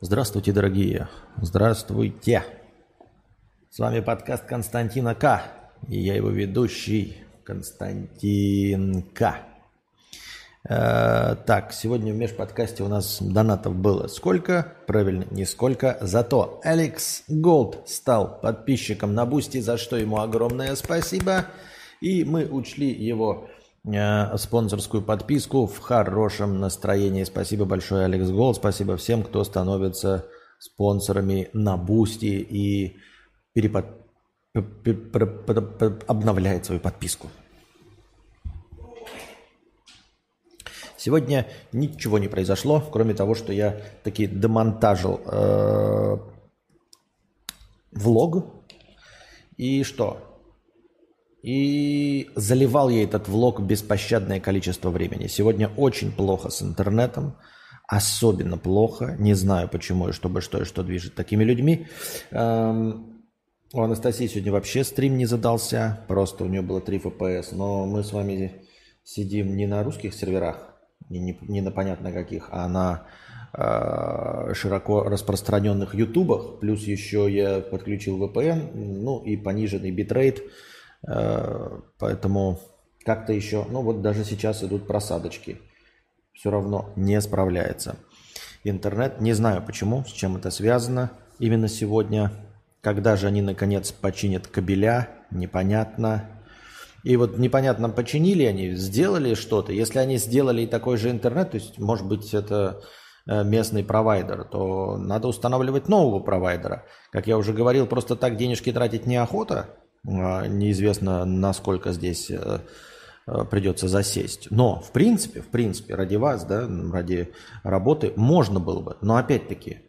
Здравствуйте, дорогие. Здравствуйте. С вами подкаст Константина К. И я его ведущий Константин К. Э, так, сегодня в межподкасте у нас донатов было сколько? Правильно, не сколько. Зато Алекс Голд стал подписчиком на Boosty, за что ему огромное спасибо. И мы учли его спонсорскую подписку в хорошем настроении. Спасибо большое, Алекс Голд. Спасибо всем, кто становится спонсорами на Boosty и перепод... обновляет свою подписку. Сегодня ничего не произошло, кроме того, что я таки демонтажил э, влог. И что? И заливал я этот влог беспощадное количество времени. Сегодня очень плохо с интернетом. Особенно плохо. Не знаю почему и чтобы что и что движет такими людьми. Эм, у Анастасии сегодня вообще стрим не задался. Просто у нее было 3 FPS. Но мы с вами сидим не на русских серверах, не, не, не на понятно каких, а на э, широко распространенных ютубах. Плюс еще я подключил VPN, ну и пониженный битрейт. Э, поэтому как-то еще, ну вот даже сейчас идут просадочки. Все равно не справляется. Интернет, не знаю почему, с чем это связано. Именно сегодня, когда же они наконец починят кабеля, непонятно. И вот непонятно, починили они, сделали что-то. Если они сделали такой же интернет, то есть, может быть, это э, местный провайдер, то надо устанавливать нового провайдера. Как я уже говорил, просто так денежки тратить неохота. А, неизвестно, насколько здесь э, э, придется засесть. Но, в принципе, в принципе, ради вас, да, ради работы можно было бы. Но опять-таки,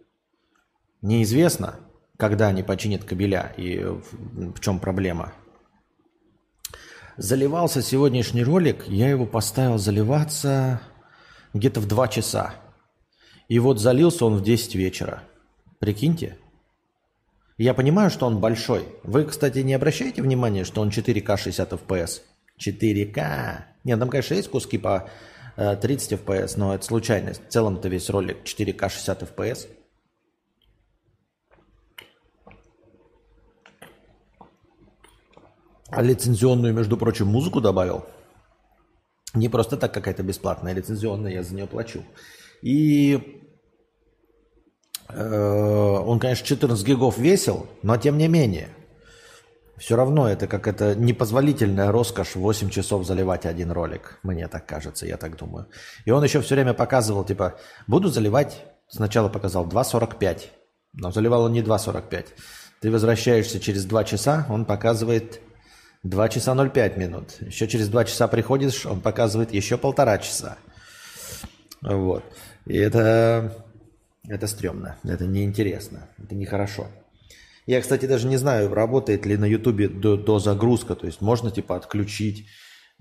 неизвестно, когда они починят кабеля и в, чем проблема. Заливался сегодняшний ролик, я его поставил заливаться где-то в 2 часа. И вот залился он в 10 вечера. Прикиньте. Я понимаю, что он большой. Вы, кстати, не обращаете внимания, что он 4К 60 FPS? 4К. Нет, там, конечно, есть куски по 30 э, FPS, но это случайность. В целом-то весь ролик 4К 60 FPS. А лицензионную, между прочим, музыку добавил. Не просто так какая-то бесплатная, лицензионная, я за нее плачу. И он, конечно, 14 гигов весил, но тем не менее. Все равно это как это непозволительная роскошь 8 часов заливать один ролик. Мне так кажется, я так думаю. И он еще все время показывал, типа, буду заливать, сначала показал 2.45, но заливал он не 2.45. Ты возвращаешься через 2 часа, он показывает 2 часа 05 минут. Еще через 2 часа приходишь, он показывает еще полтора часа. Вот. И это это стрёмно, это неинтересно, это нехорошо. Я, кстати, даже не знаю, работает ли на Ютубе до, до загрузка, то есть можно типа отключить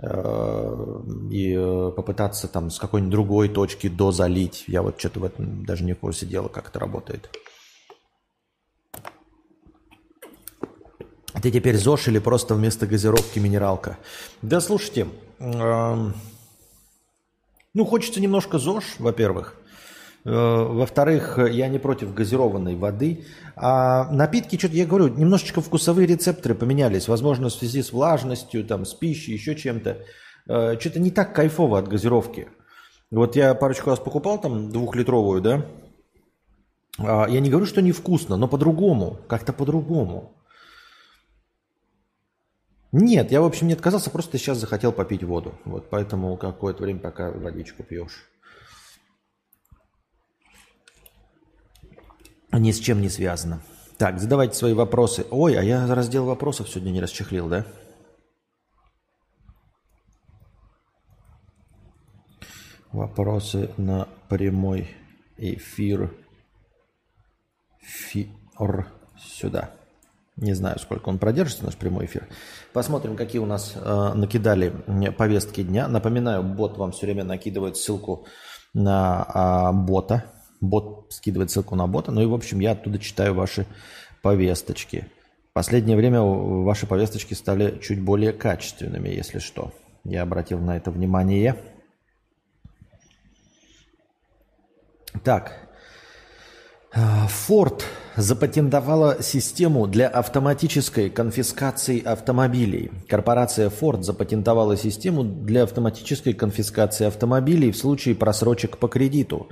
э, и э, попытаться там с какой-нибудь другой точки дозалить. Я вот что-то в этом даже не в курсе дела, как это работает. Ты теперь ЗОЖ или просто вместо газировки минералка? Да слушайте, э, ну хочется немножко ЗОЖ, во-первых. Э, во-вторых, я не против газированной воды. А напитки, что-то я говорю, немножечко вкусовые рецепторы поменялись. Возможно, в связи с влажностью, там, с пищей, еще чем-то. Э, что-то не так кайфово от газировки. Вот я парочку раз покупал там двухлитровую, да. А, я не говорю, что невкусно, но по-другому. Как-то по-другому. Нет, я, в общем, не отказался, просто сейчас захотел попить воду. Вот поэтому какое-то время пока водичку пьешь. Ни с чем не связано. Так, задавайте свои вопросы. Ой, а я раздел вопросов сегодня не расчехлил, да? Вопросы на прямой эфир. Фир сюда. Не знаю, сколько он продержится, наш прямой эфир. Посмотрим, какие у нас э, накидали повестки дня. Напоминаю, бот вам все время накидывает ссылку на э, бота Бот скидывает ссылку на бота. Ну и, в общем, я оттуда читаю ваши повесточки. В последнее время ваши повесточки стали чуть более качественными, если что. Я обратил на это внимание. Так. Ford запатентовала систему для автоматической конфискации автомобилей. Корпорация Ford запатентовала систему для автоматической конфискации автомобилей в случае просрочек по кредиту.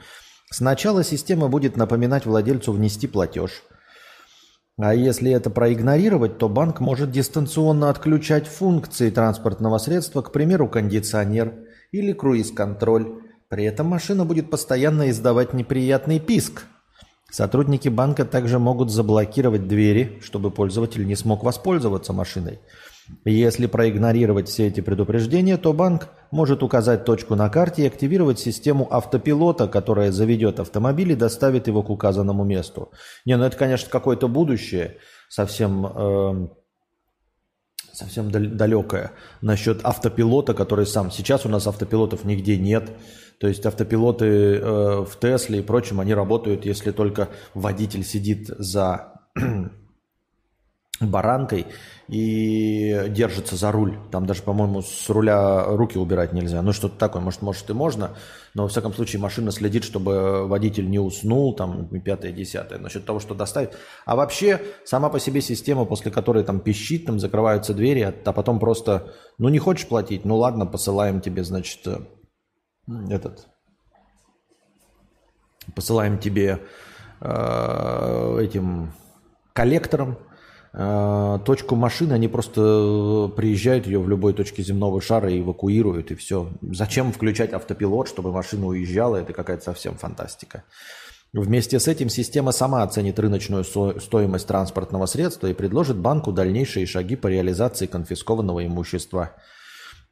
Сначала система будет напоминать владельцу внести платеж. А если это проигнорировать, то банк может дистанционно отключать функции транспортного средства, к примеру, кондиционер или круиз-контроль. При этом машина будет постоянно издавать неприятный писк – Сотрудники банка также могут заблокировать двери, чтобы пользователь не смог воспользоваться машиной. Если проигнорировать все эти предупреждения, то банк может указать точку на карте и активировать систему автопилота, которая заведет автомобиль и доставит его к указанному месту. Не, ну это, конечно, какое-то будущее совсем, э, совсем далекое насчет автопилота, который сам. Сейчас у нас автопилотов нигде нет. То есть автопилоты э, в Тесле и прочем, они работают, если только водитель сидит за баранкой и держится за руль. Там даже, по-моему, с руля руки убирать нельзя. Ну, что-то такое. Может, может и можно, но, во всяком случае, машина следит, чтобы водитель не уснул, там, пятое, десятое, насчет того, что доставит. А вообще, сама по себе система, после которой там пищит, там закрываются двери, а, а потом просто, ну, не хочешь платить, ну, ладно, посылаем тебе, значит, этот, посылаем тебе э, этим коллектором э, точку машины, они просто приезжают ее в любой точке земного шара и эвакуируют, и все. Зачем включать автопилот, чтобы машина уезжала? Это какая-то совсем фантастика. Вместе с этим система сама оценит рыночную стоимость транспортного средства и предложит банку дальнейшие шаги по реализации конфискованного имущества –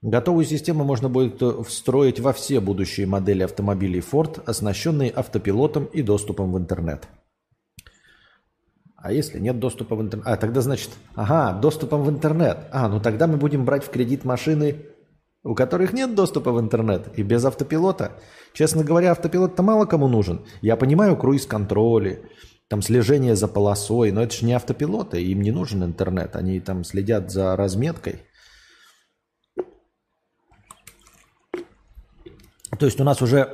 Готовую систему можно будет э, встроить во все будущие модели автомобилей Ford, оснащенные автопилотом и доступом в интернет. А если нет доступа в интернет? А, тогда значит, ага, доступом в интернет. А, ну тогда мы будем брать в кредит машины, у которых нет доступа в интернет и без автопилота. Честно говоря, автопилот-то мало кому нужен. Я понимаю круиз-контроли, там слежение за полосой, но это же не автопилоты, им не нужен интернет. Они там следят за разметкой – То есть у нас уже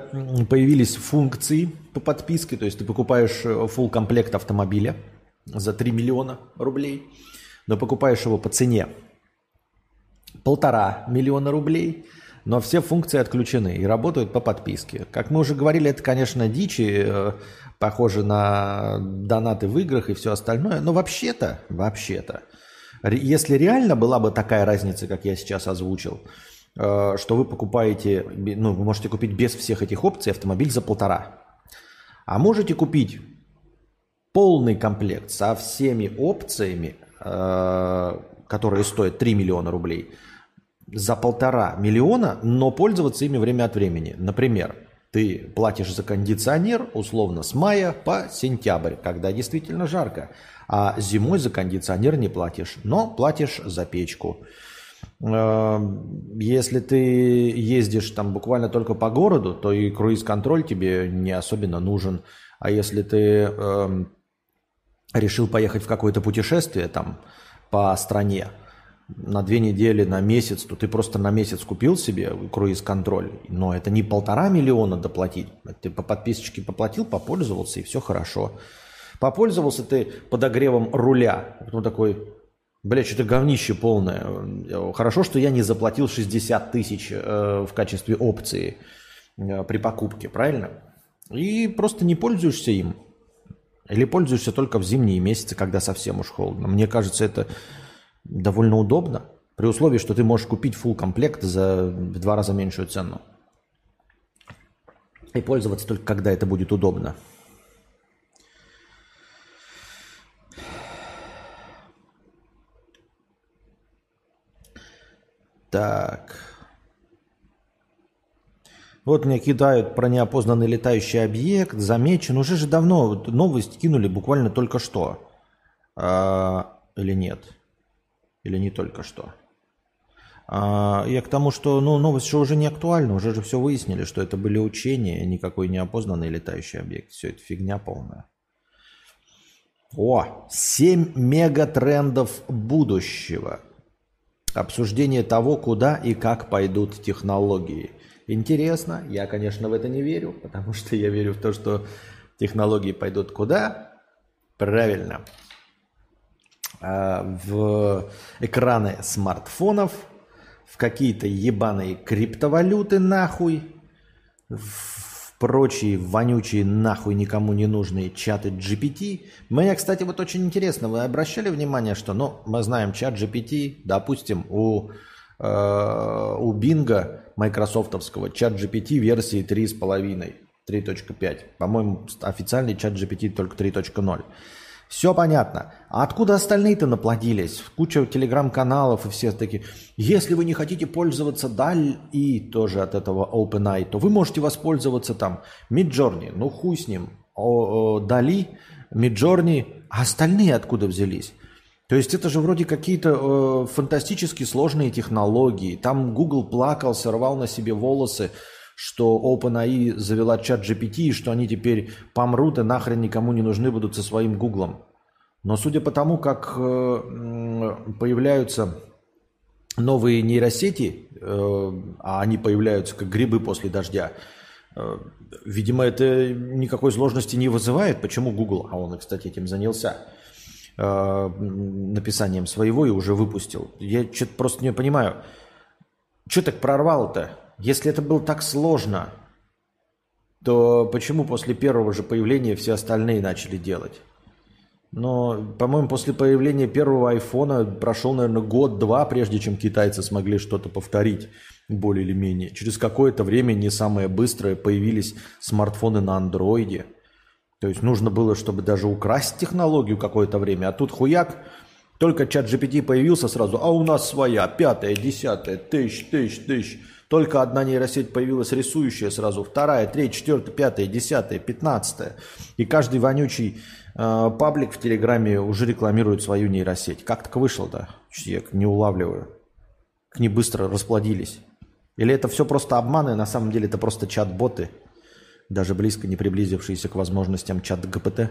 появились функции по подписке, то есть ты покупаешь э, full комплект автомобиля за 3 миллиона рублей, но покупаешь его по цене полтора миллиона рублей, но все функции отключены и работают по подписке. Как мы уже говорили, это, конечно, дичи, э, похоже на донаты в играх и все остальное, но вообще-то, вообще-то, если реально была бы такая разница, как я сейчас озвучил, Э, что вы покупаете, ну, вы можете купить без всех этих опций автомобиль за полтора. А можете купить полный комплект со всеми опциями, э, которые стоят 3 миллиона рублей, за полтора миллиона, но пользоваться ими время от времени. Например, ты платишь за кондиционер условно с мая по сентябрь, когда действительно жарко, а зимой за кондиционер не платишь, но платишь за печку. Эм, если ты ездишь там буквально только по городу, то и круиз-контроль тебе не особенно нужен. А если ты э, решил поехать в какое-то путешествие там по стране на две недели, на месяц, то ты просто на месяц купил себе круиз-контроль. Но это не полтора миллиона доплатить. Ты по подписочке поплатил, попользовался, и все хорошо. Попользовался ты подогревом руля. Потом такой, Бля, что-то говнище полное. Хорошо, что я не заплатил 60 тысяч э, в качестве опции э, при покупке, правильно? И просто не пользуешься им. Или пользуешься только в зимние месяцы, когда совсем уж холодно. Мне кажется, это довольно удобно. При условии, что ты можешь купить full комплект за в два раза меньшую цену. И пользоваться только когда это будет удобно. Так. Вот мне кидают про неопознанный летающий объект, замечен. Уже же давно новость кинули, буквально только что. А, или нет? Или не только что? А, я к тому, что ну, новость же уже не актуальна. Уже же все выяснили, что это были учения, никакой неопознанный летающий объект. Все это фигня полная. О, 7 мегатрендов будущего – обсуждение того, куда и как пойдут технологии. Интересно, я, конечно, в это не верю, потому что я верю в то, что Технологии пойдут куда? Правильно. А, в экраны смартфонов, в какие-то ебаные криптовалюты нахуй, в прочие вонючие нахуй никому не нужные чаты GPT. Мне, кстати, вот очень интересно, вы обращали внимание, что, ну, мы знаем чат GPT, допустим, у, э, у Бинга майкрософтовского чат GPT версии 3.5, 3.5. По-моему, официальный чат GPT только 3.0. Все понятно. А откуда остальные-то наплодились? Куча телеграм-каналов и все такие. Если вы не хотите пользоваться DAL и тоже от этого OpenAI, то вы можете воспользоваться там Midjourney. Ну хуй с ним. Дали, Midjourney. А остальные откуда взялись? То есть это же вроде какие-то э, фантастически сложные технологии. Там Google плакался, рвал на себе волосы, что OpenAI завела чат GPT, и что они теперь помрут и нахрен никому не нужны будут со своим Гуглом. Но судя по тому, как э, появляются новые нейросети, э, а они появляются как грибы после дождя, э, видимо, это никакой сложности не вызывает. Почему Google, а он, кстати, этим занялся, написанием своего и уже выпустил. Я что-то просто не понимаю. Что так прорвало-то? Если это было так сложно, то почему после первого же появления все остальные начали делать? Но, по-моему, после появления первого айфона прошел, наверное, год-два, прежде чем китайцы смогли что-то повторить более или менее. Через какое-то время, не самое быстрое, появились смартфоны на андроиде – то есть нужно было, чтобы даже украсть технологию какое-то время, а тут хуяк, только чат GPT появился сразу, а у нас своя, пятая, десятая, тысяч, тысяч, тысяч. Только одна нейросеть появилась рисующая сразу, вторая, третья, четвертая, пятая, десятая, пятнадцатая. И каждый вонючий э, паблик в Телеграме уже рекламирует свою нейросеть. Как так вышло-то? Я не улавливаю. К ней быстро расплодились. Или это все просто обманы, на самом деле это просто чат-боты – даже близко не приблизившиеся к возможностям чат ГПТ.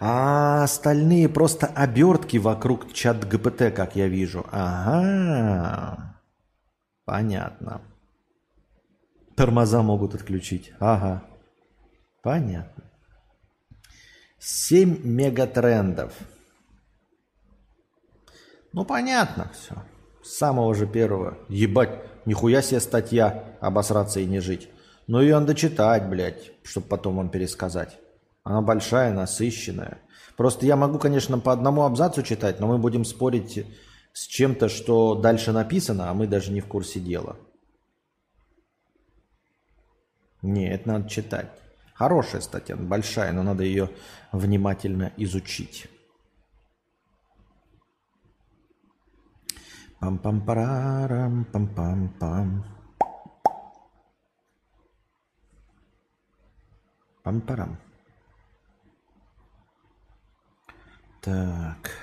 А остальные просто обертки вокруг чат ГПТ, как я вижу. Ага. Понятно. Тормоза могут отключить. Ага. Понятно. 7 мегатрендов. Ну, понятно все. С самого же первого. Ебать. Нихуя себе статья обосраться и не жить. Ну ее надо читать, блядь, чтобы потом вам пересказать. Она большая, насыщенная. Просто я могу, конечно, по одному абзацу читать, но мы будем спорить с чем-то, что дальше написано, а мы даже не в курсе дела. Не, это надо читать. Хорошая статья, большая, но надо ее внимательно изучить. Пам-пам-парам, пам-пам-пам. Пам-парам. Так.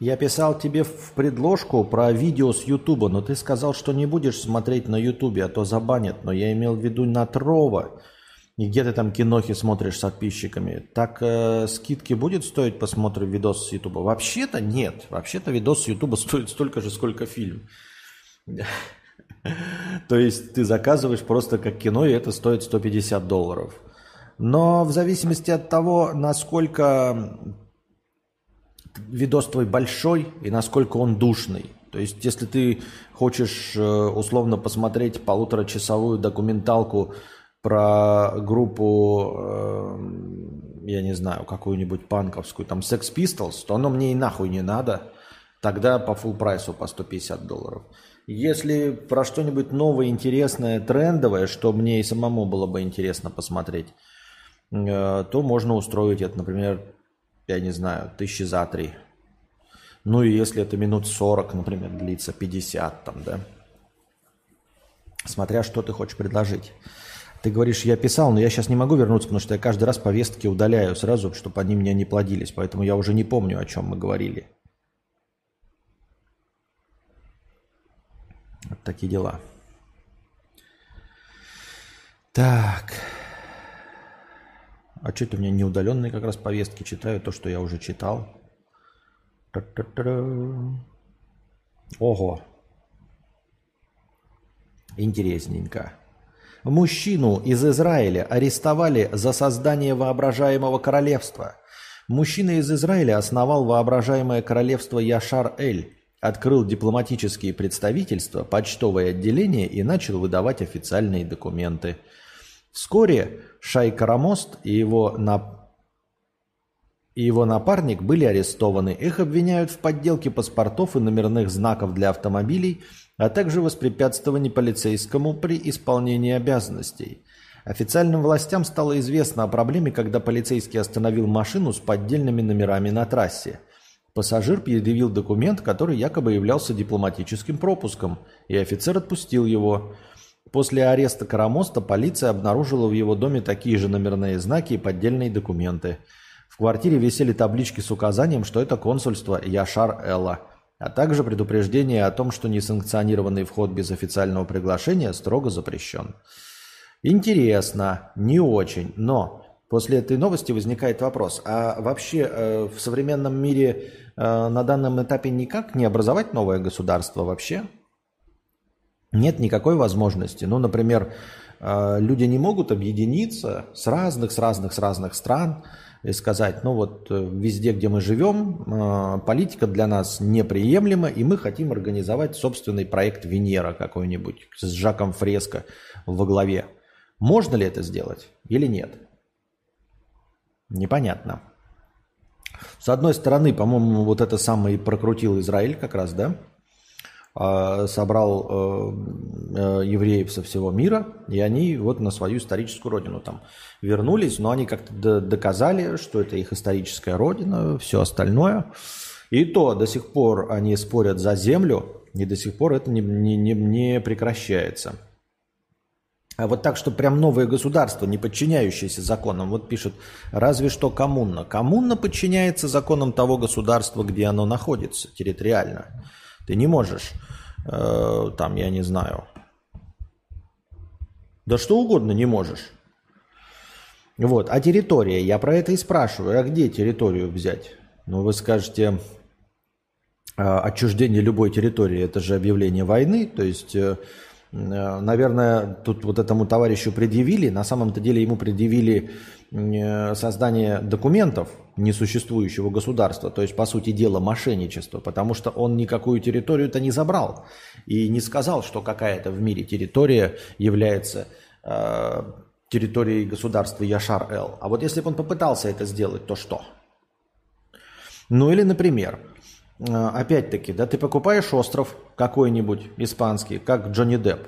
Я писал тебе в предложку про видео с Ютуба, но ты сказал, что не будешь смотреть на Ютубе, а то забанят. Но я имел в виду на Трова. И где ты там кинохи смотришь с подписчиками. Так э, скидки будет стоить посмотреть видос с Ютуба? Вообще-то нет. Вообще-то видос с Ютуба стоит столько же, сколько фильм. То есть ты заказываешь просто как кино, и это стоит 150 долларов. Но в зависимости от того, насколько видос твой большой и насколько он душный. То есть, если ты хочешь э, условно посмотреть полуторачасовую документалку про группу, э, я не знаю, какую-нибудь панковскую, там Sex Pistols, то оно мне и нахуй не надо. Тогда по full прайсу по 150 долларов. Если про что-нибудь новое, интересное, трендовое, что мне и самому было бы интересно посмотреть, э, то можно устроить это, например, я не знаю, тысячи за три. Ну и если это минут 40, например, длится 50 там, да. Смотря что ты хочешь предложить. Ты говоришь, я писал, но я сейчас не могу вернуться, потому что я каждый раз повестки удаляю сразу, чтобы они меня не плодились. Поэтому я уже не помню, о чем мы говорили. Вот такие дела. Так. А что это у меня неудаленные как раз повестки читаю, то, что я уже читал. Та-та-та-та. Ого. Интересненько. Мужчину из Израиля арестовали за создание воображаемого королевства. Мужчина из Израиля основал воображаемое королевство Яшар-Эль, открыл дипломатические представительства, почтовое отделение и начал выдавать официальные документы. Вскоре Шай Карамост и его, на... и его напарник были арестованы. Их обвиняют в подделке паспортов и номерных знаков для автомобилей – а также воспрепятствовании полицейскому при исполнении обязанностей. Официальным властям стало известно о проблеме, когда полицейский остановил машину с поддельными номерами на трассе. Пассажир предъявил документ, который якобы являлся дипломатическим пропуском, и офицер отпустил его. После ареста Карамоста полиция обнаружила в его доме такие же номерные знаки и поддельные документы. В квартире висели таблички с указанием, что это консульство Яшар-Элла – а также предупреждение о том, что несанкционированный вход без официального приглашения строго запрещен. Интересно, не очень, но после этой новости возникает вопрос, а вообще э, в современном мире э, на данном этапе никак не образовать новое государство вообще? Нет никакой возможности. Ну, например, э, люди не могут объединиться с разных, с разных, с разных стран, и сказать, ну вот э, везде, где мы живем, э, политика для нас неприемлема, и мы хотим организовать собственный проект Венера какой-нибудь с Жаком Фреско во главе. Можно ли это сделать или нет? Непонятно. С одной стороны, по-моему, вот это самое и прокрутил Израиль как раз, да? А, собрал э, э, евреев со всего мира, и они вот на свою историческую родину там вернулись, но они как-то доказали, что это их историческая родина, все остальное. И то до сих пор они спорят за землю, и до сих пор это не, не, не, не прекращается. А вот так, что прям новое государство, не подчиняющееся законам, вот пишут, разве что коммуна. Коммуна подчиняется законам того государства, где оно находится территориально. Ты не можешь, э, там, я не знаю, да что угодно не можешь. Вот, а территория, я про это и спрашиваю, а где территорию взять? Ну, вы скажете, э, отчуждение любой территории, это же объявление войны, то есть... Э, наверное, тут вот этому товарищу предъявили, на самом-то деле ему предъявили Э, создание документов несуществующего государства, то есть, по сути дела, мошенничество, потому что он никакую территорию-то не забрал и не сказал, что какая-то в мире территория является э, территорией государства Яшар-Эл. А вот если бы он попытался это сделать, то что? Ну или, например, э, опять-таки, да, ты покупаешь остров какой-нибудь испанский, как Джонни Депп,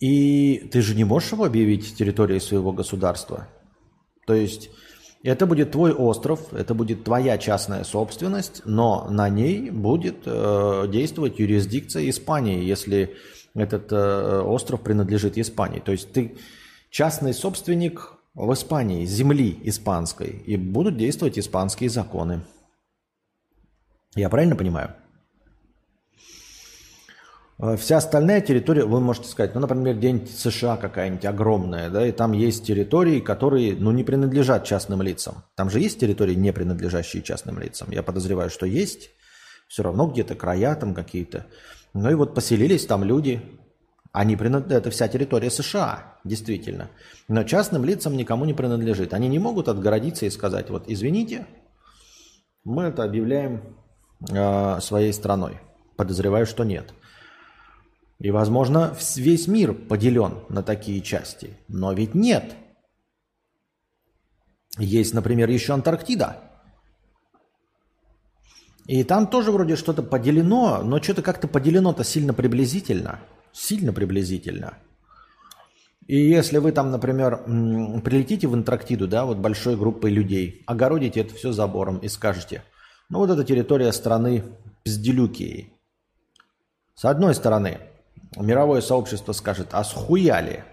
и ты же не можешь его объявить территорией своего государства. То есть это будет твой остров, это будет твоя частная собственность, но на ней будет э, действовать юрисдикция Испании, если этот э, остров принадлежит Испании. То есть ты частный собственник в Испании, земли испанской, и будут действовать испанские законы. Я правильно понимаю? Э, вся остальная территория, вы можете сказать, ну, например, где-нибудь США какая-нибудь огромная, да, и там есть территории, которые, ну, не принадлежат частным лицам. Там же есть территории, не принадлежащие частным лицам. Я подозреваю, что есть. Все равно где-то края там какие-то. Ну и вот поселились там люди. Они принад... Это вся территория США, действительно. Но частным лицам никому не принадлежит. Они не могут отгородиться и сказать, вот, извините, мы это объявляем э, своей страной. Подозреваю, что нет. И, возможно, весь мир поделен на такие части. Но ведь нет. Есть, например, еще Антарктида. И там тоже вроде что-то поделено, но что-то как-то поделено-то сильно приблизительно. Сильно приблизительно. И если вы там, например, прилетите в Антарктиду, да, вот большой группой людей, огородите это все забором и скажете, ну вот это территория страны Пизделюкии. С одной стороны, мировое сообщество скажет, а схуяли?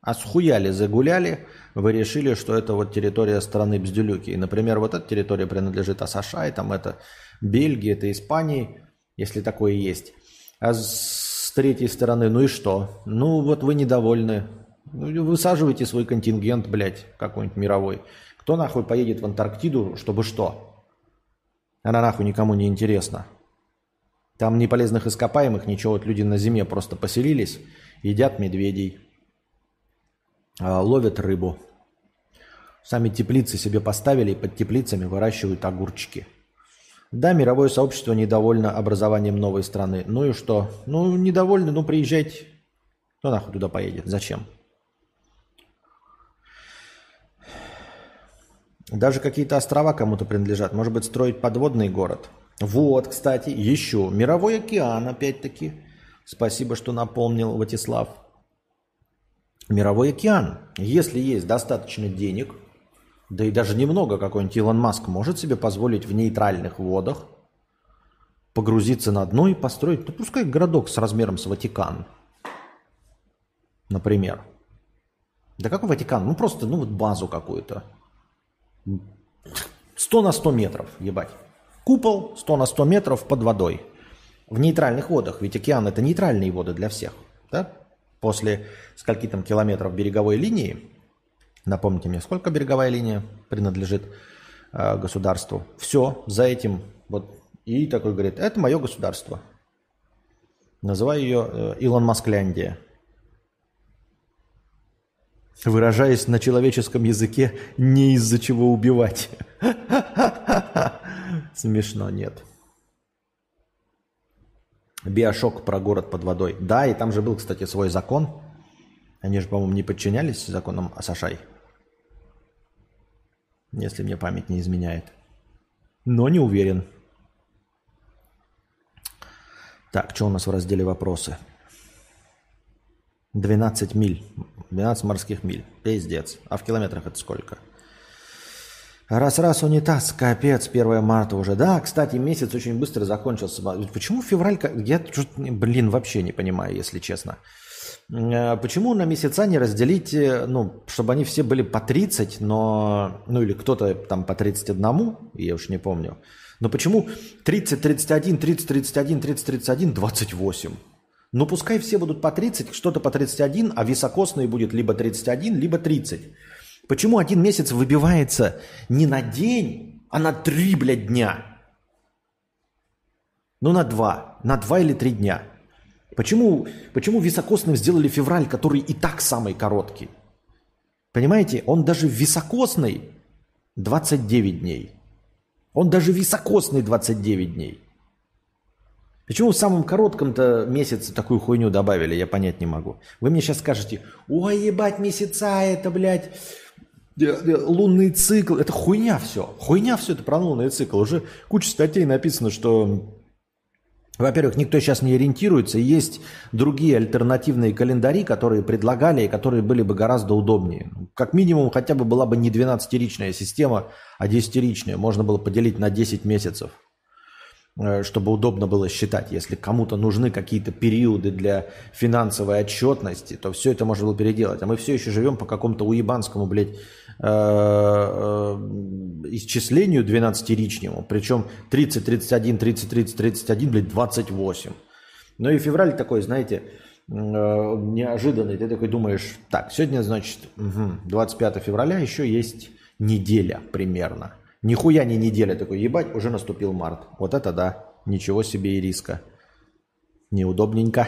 А схуяли загуляли, вы решили, что это вот территория страны Бздюлюки. Например, вот эта территория принадлежит Асаша, и там это Бельгии, это Испании, если такое есть. А с третьей стороны, ну и что? Ну вот вы недовольны Ну, высаживайте свой контингент, блядь, какой-нибудь мировой. Кто нахуй поедет в Антарктиду, чтобы что? Она нахуй никому не интересна. Там ни полезных ископаемых, ничего. Вот люди на зиме просто поселились, едят медведей, а, ловят рыбу. Сами теплицы себе поставили и под теплицами выращивают огурчики. Да, мировое сообщество недовольно образованием новой страны. Ну и что? Ну, недовольны, ну приезжайте. Кто нахуй туда поедет? Зачем? Даже какие-то острова кому-то принадлежат. Может быть, строить подводный город. Вот, кстати, еще. Мировой океан, опять-таки. Спасибо, что напомнил, Ватислав. Мировой океан. Если есть достаточно денег, да и даже немного, какой-нибудь Илон Маск может себе позволить в нейтральных водах погрузиться на дно и построить, ну пускай городок с размером с Ватикан, например. Да какой Ватикан? Ну просто, ну вот базу какую-то. 100 на 100 метров, ебать. Купол 100 на 100 метров под водой. В нейтральных водах, ведь океан это нейтральные воды для всех. Да? После скольки там километров береговой линии, напомните мне, сколько береговая линия принадлежит э, государству. Все, за этим вот. И такой говорит, это мое государство. Называю ее э, Илон Маскляндия. Выражаясь на человеческом языке, не из-за чего убивать. Смешно, нет. Биошок про город под водой. Да, и там же был, кстати, свой закон. Они же, по-моему, не подчинялись законам Асашай. Если мне память не изменяет. Но не уверен. Так, что у нас в разделе «Вопросы»? 12 миль. 12 морских миль. Пиздец. А в километрах это сколько? Раз-раз унитаз, капец, 1 марта уже. Да, кстати, месяц очень быстро закончился. Почему февраль... Я, блин, вообще не понимаю, если честно. Э, почему на месяца не разделить, э, ну, чтобы они все были по 30, но... Ну, или кто-то там по 31, я уж не помню. Но почему 30, 31, 30, 31, 30, 31, 28? Ну, пускай все будут по 30, что-то по 31, а високосный будет либо 31, либо 30. Почему один месяц выбивается не на день, а на три, блядь, дня? Ну, на два. На два или три дня. Почему, почему високосным сделали февраль, который и так самый короткий? Понимаете, он даже високосный 29 дней. Он даже високосный 29 дней. Почему в самом коротком-то месяце такую хуйню добавили, я понять не могу. Вы мне сейчас скажете, ой, ебать, месяца это, блядь, э, э, лунный цикл. Это хуйня все. Хуйня все это про лунный цикл. Уже куча статей написано, что во-первых, никто сейчас не ориентируется. Есть другие альтернативные календари, которые предлагали и которые были бы гораздо удобнее. Как минимум, хотя бы была бы не 12-ричная система, а 10-ричная. Можно было поделить на 10 месяцев. Э, чтобы удобно было считать. Если кому-то нужны какие-то периоды для финансовой отчетности, то все это можно было переделать. А мы все еще живем по какому-то уебанскому, блядь, э, э, исчислению 12-ричнему. Причем 30, 31, 30, 30, 31, блядь, 28. Ну и февраль такой, знаете, неожиданный. Ты такой думаешь, так, сегодня, значит, 25 февраля, еще есть неделя примерно – Нихуя не неделя такой, ебать, уже наступил март. Вот это да, ничего себе и риска. Неудобненько.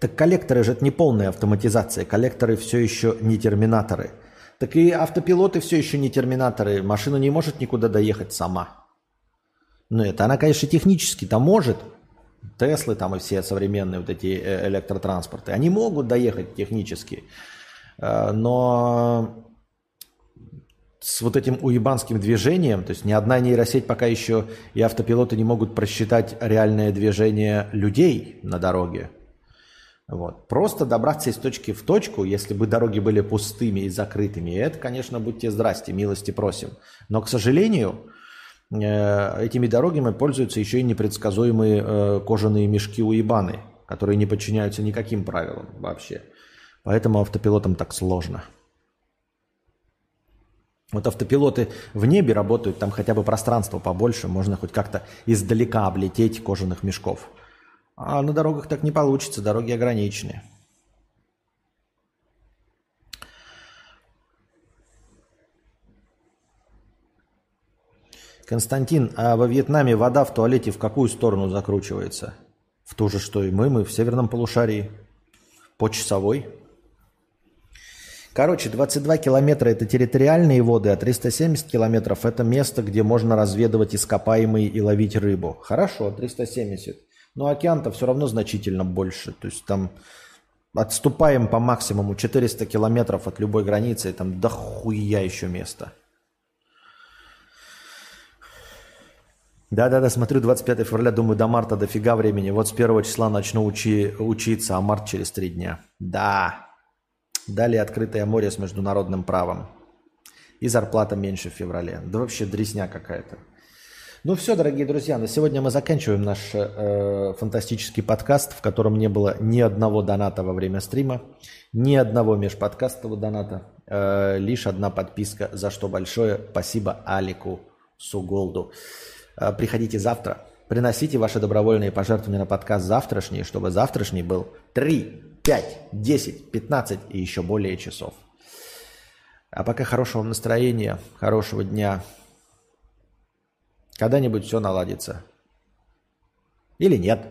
Так коллекторы же это не полная автоматизация. Коллекторы все еще не терминаторы. Так и автопилоты все еще не терминаторы. Машина не может никуда доехать сама. Ну это она, конечно, технически-то может. Теслы там и все современные вот эти э, электротранспорты. Они могут доехать технически. Э, но с вот этим уебанским движением, то есть ни одна нейросеть пока еще и автопилоты не могут просчитать реальное движение людей на дороге. Вот. Просто добраться из точки в точку, если бы дороги были пустыми и закрытыми, это, конечно, будьте здрасте, милости просим. Но, к сожалению, э, этими дорогами пользуются еще и непредсказуемые э, кожаные мешки уебаны, которые не подчиняются никаким правилам вообще. Поэтому автопилотам так сложно. Вот автопилоты в небе работают, там хотя бы пространство побольше, можно хоть как-то издалека облететь кожаных мешков. А на дорогах так не получится, дороги ограничены. Константин, а во Вьетнаме вода в туалете в какую сторону закручивается? В ту же, что и мы, мы в северном полушарии. По часовой. Короче, 22 километра это территориальные воды, а 370 километров это место, где можно разведывать ископаемые и ловить рыбу. Хорошо, 370. Но океан-то все равно значительно больше. То есть там отступаем по максимуму 400 километров от любой границы, и там дохуя еще места. Да-да-да, смотрю, 25 февраля, думаю, до марта дофига времени. Вот с первого числа начну учи, учиться, а март через три дня. Да, Далее открытое море с международным правом. И зарплата меньше в феврале. Да вообще дресня какая-то. Ну все, дорогие друзья, на сегодня мы заканчиваем наш э, фантастический подкаст, в котором не было ни одного доната во время стрима, ни одного межподкастового доната, э, лишь одна подписка, за что большое спасибо Алику Суголду. Э, приходите завтра, приносите ваши добровольные пожертвования на подкаст завтрашний, чтобы завтрашний был 3 5, 10, 15 и еще более часов. А пока хорошего настроения, хорошего дня. Когда-нибудь все наладится. Или нет.